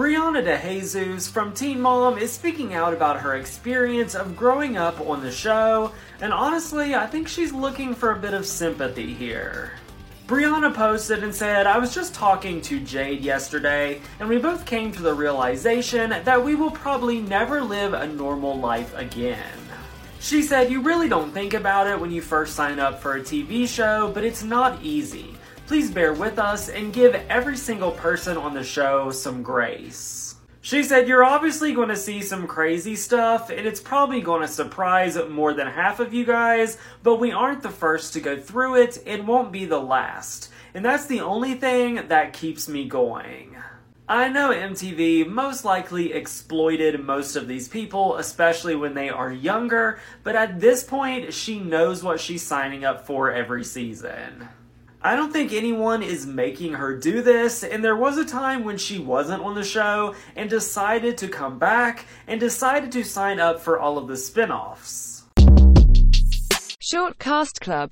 Briana DeJesus from Teen Mom is speaking out about her experience of growing up on the show, and honestly, I think she's looking for a bit of sympathy here. Briana posted and said, I was just talking to Jade yesterday, and we both came to the realization that we will probably never live a normal life again. She said, You really don't think about it when you first sign up for a TV show, but it's not easy. Please bear with us and give every single person on the show some grace. She said, You're obviously going to see some crazy stuff, and it's probably going to surprise more than half of you guys, but we aren't the first to go through it, it won't be the last. And that's the only thing that keeps me going. I know MTV most likely exploited most of these people, especially when they are younger, but at this point, she knows what she's signing up for every season. I don't think anyone is making her do this, and there was a time when she wasn't on the show and decided to come back and decided to sign up for all of the spin offs. Short Cast Club